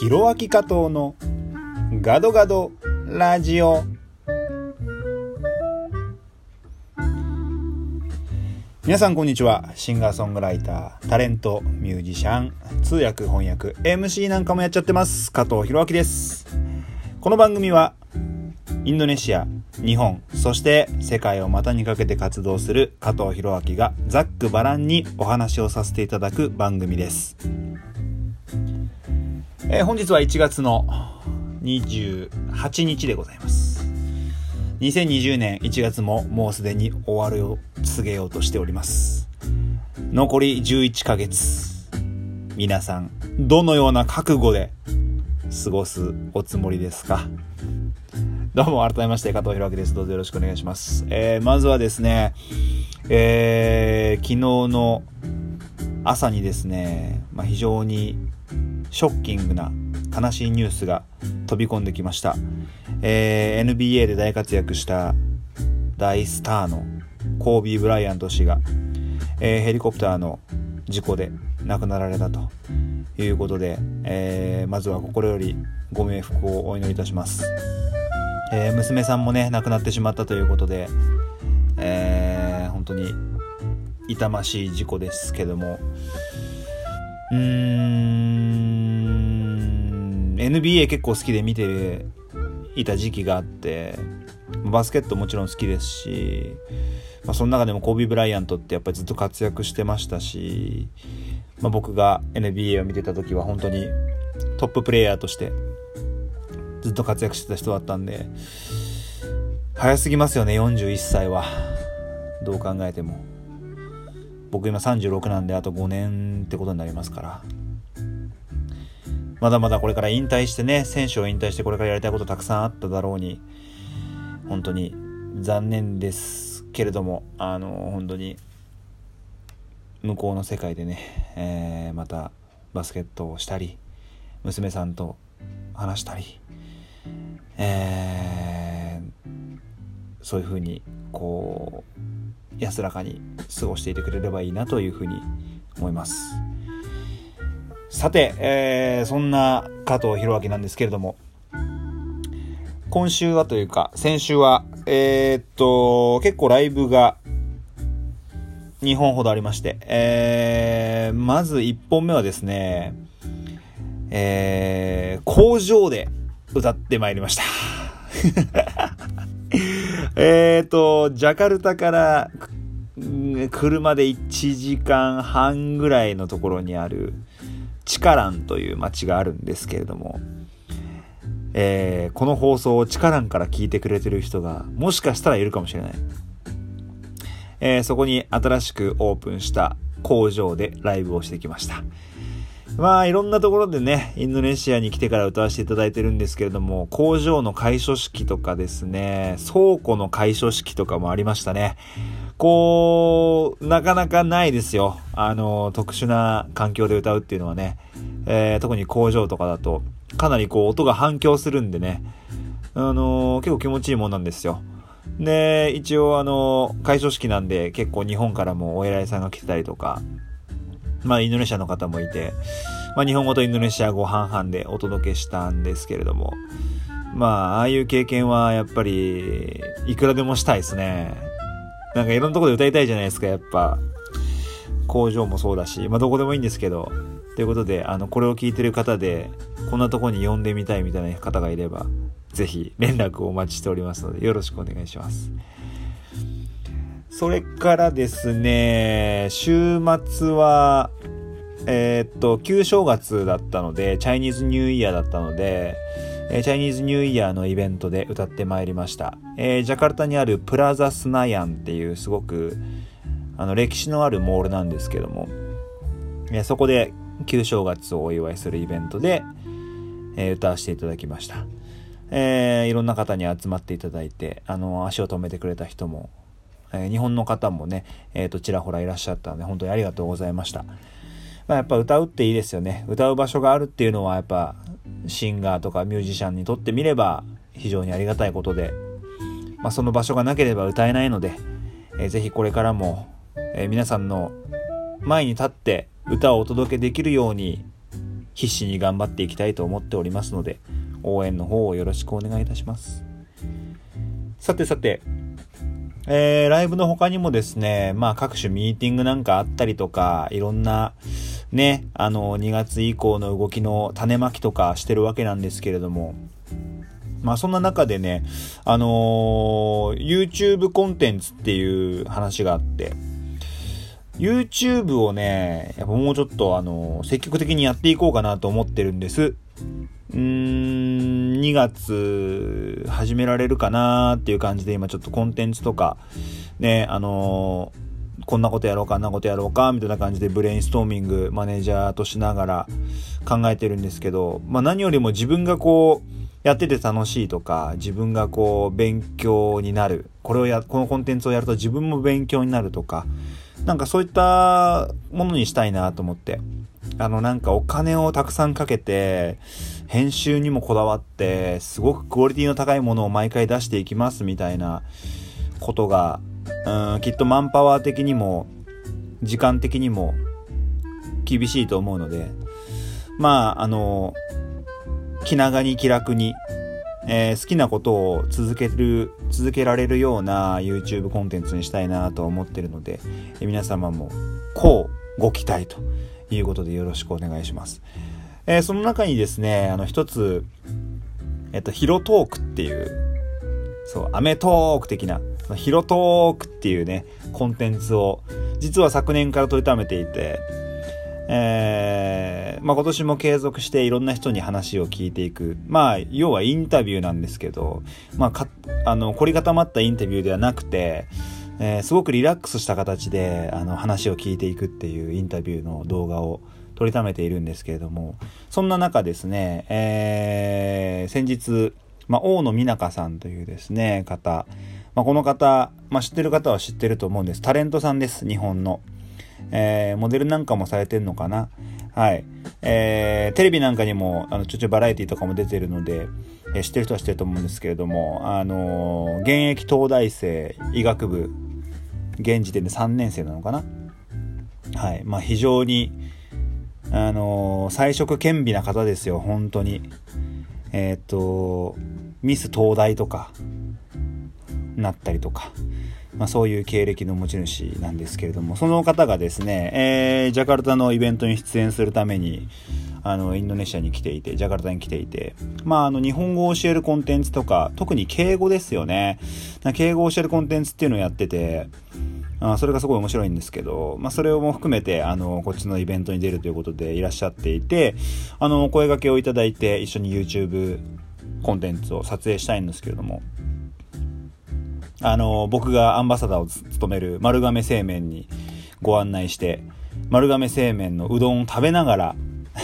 ひろあき加藤のガドガドラジオ。皆さんこんにちは。シンガーソングライタータレントミュージシャン通訳翻訳 MC なんかもやっちゃってます。加藤弘明です。この番組はインドネシア日本そして世界を股にかけて活動する加藤弘明がざっくばらんにお話をさせていただく番組です。えー、本日は1月の28日でございます。2020年1月ももうすでに終わるを告げようとしております。残り11ヶ月。皆さん、どのような覚悟で過ごすおつもりですか？どうも改めまして加藤弘明です。どうぞよろしくお願いします。えー、まずはですね、えー、昨日の朝にですね、まあ、非常にショッキングな悲しいニュースが飛び込んできました、えー、NBA で大活躍した大スターのコービー・ブライアント氏が、えー、ヘリコプターの事故で亡くなられたということで、えー、まずは心よりご冥福をお祈りいたします、え、娘さんもね亡くなってしまったということで、え、本当に痛ましい事故ですけども。うーん。NBA 結構好きで見ていた時期があってバスケットもちろん好きですし、まあ、その中でもコービー・ブライアントってやっぱりずっと活躍してましたし、まあ、僕が NBA を見てた時は本当にトッププレーヤーとしてずっと活躍してた人だったんで早すぎますよね41歳は。どう考えても。僕今36なんであと5年ってことになりますから。まだまだこれから引退してね選手を引退してこれからやりたいことたくさんあっただろうに本当に残念ですけれどもあの本当に向こうの世界でね、えー、またバスケットをしたり娘さんと話したり、えー、そういうふうにこう安らかに過ごしていてくれればいいなというふうに思います。さて、えー、そんな加藤弘明なんですけれども、今週はというか、先週は、えー、っと、結構ライブが2本ほどありまして、えー、まず1本目はですね、えー、工場で歌ってまいりました。えっと、ジャカルタから車で1時間半ぐらいのところにあるチカランという町があるんですけれども、えー、この放送をチカランから聞いてくれてる人がもしかしたらいるかもしれない。えー、そこに新しくオープンした工場でライブをしてきました。まあいろんなところでね、インドネシアに来てから歌わせていただいてるんですけれども、工場の開所式とかですね、倉庫の開所式とかもありましたね。こう、なかなかないですよ。あの、特殊な環境で歌うっていうのはね。えー、特に工場とかだと、かなりこう音が反響するんでね、あの結構気持ちいいもんなんですよ。で、一応あの、開所式なんで結構日本からもお偉いさんが来てたりとか、まあ、インドネシアの方もいて、まあ、日本語とインドネシア語半々でお届けしたんですけれども、まあ、ああいう経験はやっぱり、いくらでもしたいですね。なんかいろんなとこで歌いたいじゃないですか、やっぱ。工場もそうだし、まあ、どこでもいいんですけど。ということで、あの、これを聞いてる方で、こんなとこに呼んでみたいみたいな方がいれば、ぜひ連絡をお待ちしておりますので、よろしくお願いします。それからですね、週末は、えー、っと、旧正月だったので、チャイニーズニューイヤーだったので、えー、チャイニーズニューイヤーのイベントで歌ってまいりました。えー、ジャカルタにあるプラザスナヤンっていうすごく、あの、歴史のあるモールなんですけども、えそこで旧正月をお祝いするイベントで、え歌わせていただきました。えいろんな方に集まっていただいて、あの、足を止めてくれた人もえ、日本の方もね、えー、とちらほらいらっしゃったので本当にありがとうございました。まあ、やっぱ歌うっていいですよね。歌う場所があるっていうのはやっぱシンガーとかミュージシャンにとってみれば非常にありがたいことで、まあ、その場所がなければ歌えないので、えー、ぜひこれからも、えー、皆さんの前に立って歌をお届けできるように必死に頑張っていきたいと思っておりますので、応援の方をよろしくお願いいたします。さてさて、えー、ライブの他にもですね、まあ各種ミーティングなんかあったりとか、いろんな、ね、あの、2月以降の動きの種まきとかしてるわけなんですけれども、まあそんな中でね、あのー、YouTube コンテンツっていう話があって、YouTube をね、やっぱもうちょっとあのー、積極的にやっていこうかなと思ってるんです。うーん、2月始められるかなっていう感じで今ちょっとコンテンツとか、ね、あのーこんなことやろうか、あんなことやろうか、みたいな感じでブレインストーミング、マネージャーとしながら考えてるんですけど、まあ何よりも自分がこう、やってて楽しいとか、自分がこう、勉強になる。これをや、このコンテンツをやると自分も勉強になるとか、なんかそういったものにしたいなと思って。あのなんかお金をたくさんかけて、編集にもこだわって、すごくクオリティの高いものを毎回出していきますみたいなことがうんきっとマンパワー的にも時間的にも厳しいと思うのでまああの気長に気楽に、えー、好きなことを続ける続けられるような YouTube コンテンツにしたいなと思ってるので、え、皆様もこうご期待ということでよろしくお願いします。えー、その中にですねあの一つえっとヒロトークっていうそうアメトーク的なヒロトークっていうね、コンテンツを、実は昨年から取りためていて、えー、まあ、今年も継続していろんな人に話を聞いていく。まあ、要はインタビューなんですけど、まあ、か、あの、凝り固まったインタビューではなくて、えー、すごくリラックスした形で、あの、話を聞いていくっていうインタビューの動画を取りためているんですけれども、そんな中ですね、えー、先日、まあ、大野美中さんというですね、方、まあ、この方、まあ、知ってる方は知ってると思うんです。タレントさんです、日本の。えー、モデルなんかもされてんのかな？はい。えー、テレビなんかにも、あの、ちょちょバラエティとかも出てるので、えー、知ってる人は知ってると思うんですけれども、あのー、現役東大生、医学部、現時点で3年生なのかな？はい。まあ、非常に、あのー、彩色兼備な方ですよ、本当に。えっと、ミス東大とか、なったりとか、まあ、そういう経歴の持ち主なんですけれども、その方がですね、えー、ジャカルタのイベントに出演するために、あの、インドネシアに来ていて、ジャカルタに来ていて、まあ、あの、日本語を教えるコンテンツとか、特に敬語ですよね。敬語を教えるコンテンツっていうのをやってて、あそれがすごい面白いんですけど、まあ、それをも含めて、あの、こっちのイベントに出るということでいらっしゃっていて、あの、声掛けをいただいて、一緒に YouTube コンテンツを撮影したいんですけれども、あの、僕がアンバサダーを務める丸亀製麺にご案内して、丸亀製麺のうどんを食べながら、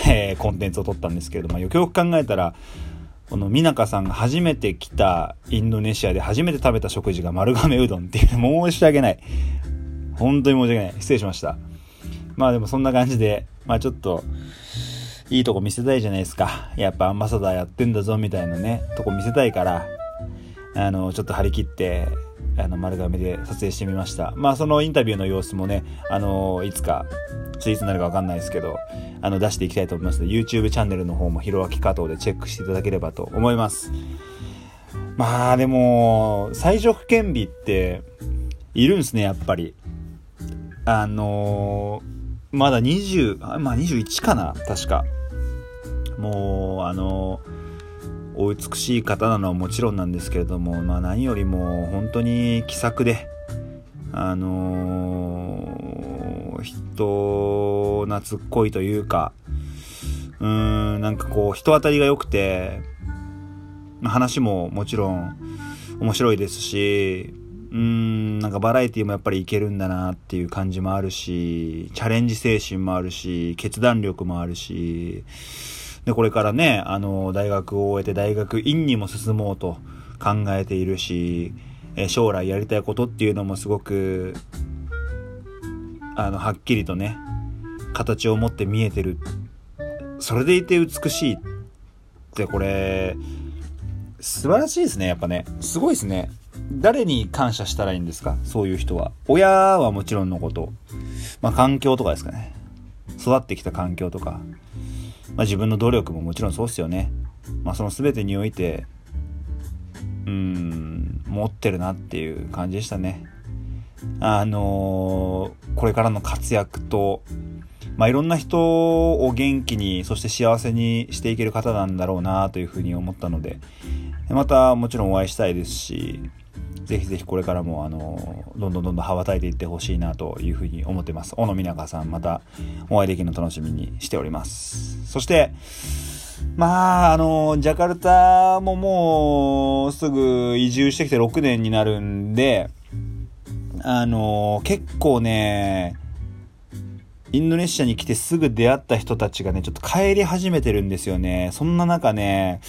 えー、コンテンツを撮ったんですけれども、よくよく考えたら、この美中さんが初めて来たインドネシアで初めて食べた食事が丸亀うどんっていう、申し訳ない。本当に申し訳ない。失礼しました。まあでもそんな感じで、まあちょっと、いいとこ見せたいじゃないですか。やっぱアンバサダーやってんだぞみたいなね、とこ見せたいから、あの、ちょっと張り切って、あの丸亀で撮影してみました。まあそのインタビューの様子もねあのいつかいつになるか分かんないですけどあの出していきたいと思います。ので YouTube チャンネルの方もひろあき加藤でチェックしていただければと思います。まあでも最初兼備っているんですねやっぱり。あのー、まだ20まあ21かな確か。もうあのーお美しい方なのはもちろんなんですけれども、まあ、何よりも本当に気さくで、あのー、人懐っこいというか、うーん、なんかこう、人当たりが良くて、話ももちろん面白いですし、うーん、なんかバラエティもやっぱりいけるんだなっていう感じもあるし、チャレンジ精神もあるし、決断力もあるし、で、これからね、あの、大学を終えて大学院にも進もうと考えているし、え将来やりたいことっていうのもすごく、あの、はっきりとね、形を持って見えてる。それでいて美しいって、これ、素晴らしいですね、やっぱね。すごいですね。誰に感謝したらいいんですか？そういう人は。親はもちろんのこと。まあ、環境とかですかね。育ってきた環境とか。まあ、自分の努力ももちろんそうですよね。まあ、その全てにおいて、うん、持ってるなっていう感じでしたね。あのー、これからの活躍と、まあ、いろんな人を元気に、そして幸せにしていける方なんだろうなというふうに思ったので、またもちろんお会いしたいですし、ぜひぜひこれからもあのどんどんどんどん羽ばたいていってほしいなというふうに思ってます。小野美中さんまたお会いできるの楽しみにしております。そして、まあ、あの、ジャカルタももうすぐ移住してきて6年になるんで、あの、結構ね、インドネシアに来てすぐ出会った人たちがね、ちょっと帰り始めてるんですよね。そんな中ね、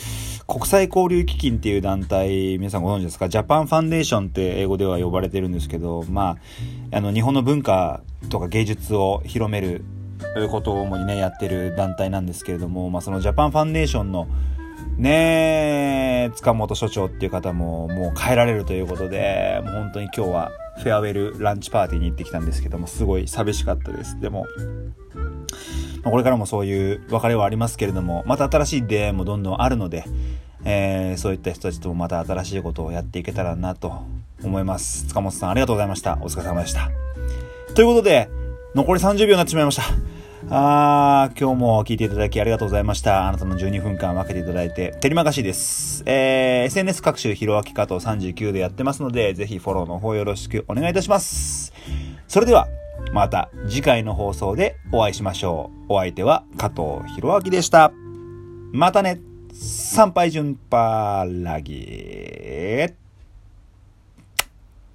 国際交流基金っていう団体、皆さんご存知ですか？ジャパンファンデーションって英語では呼ばれてるんですけど、まあ、あの、日本の文化とか芸術を広めることを主にね、やってる団体なんですけれども、まあ、そのジャパンファンデーションのね塚本所長っていう方ももう帰られるということで、もう本当に今日はフェアウェルランチパーティーに行ってきたんですけども、すごい寂しかったです。でも、まこれからもそういう別れはありますけれども、また新しい出会いもどんどんあるので、えー、そういった人たちともまた新しいことをやっていけたらなと思います。塚本さんありがとうございました。お疲れ様でした。ということで、残り30秒になってしまいました。あー、今日も聞いていただきありがとうございました。あなたの12分間分けていただいて、テリマガシです。えー、SNS 各種、ひろあき加藤39でやってますので、ぜひフォローの方よろしくお願いいたします。それでは、また次回の放送でお会いしましょう。お相手は加藤博明でした。またね参拝順パラギ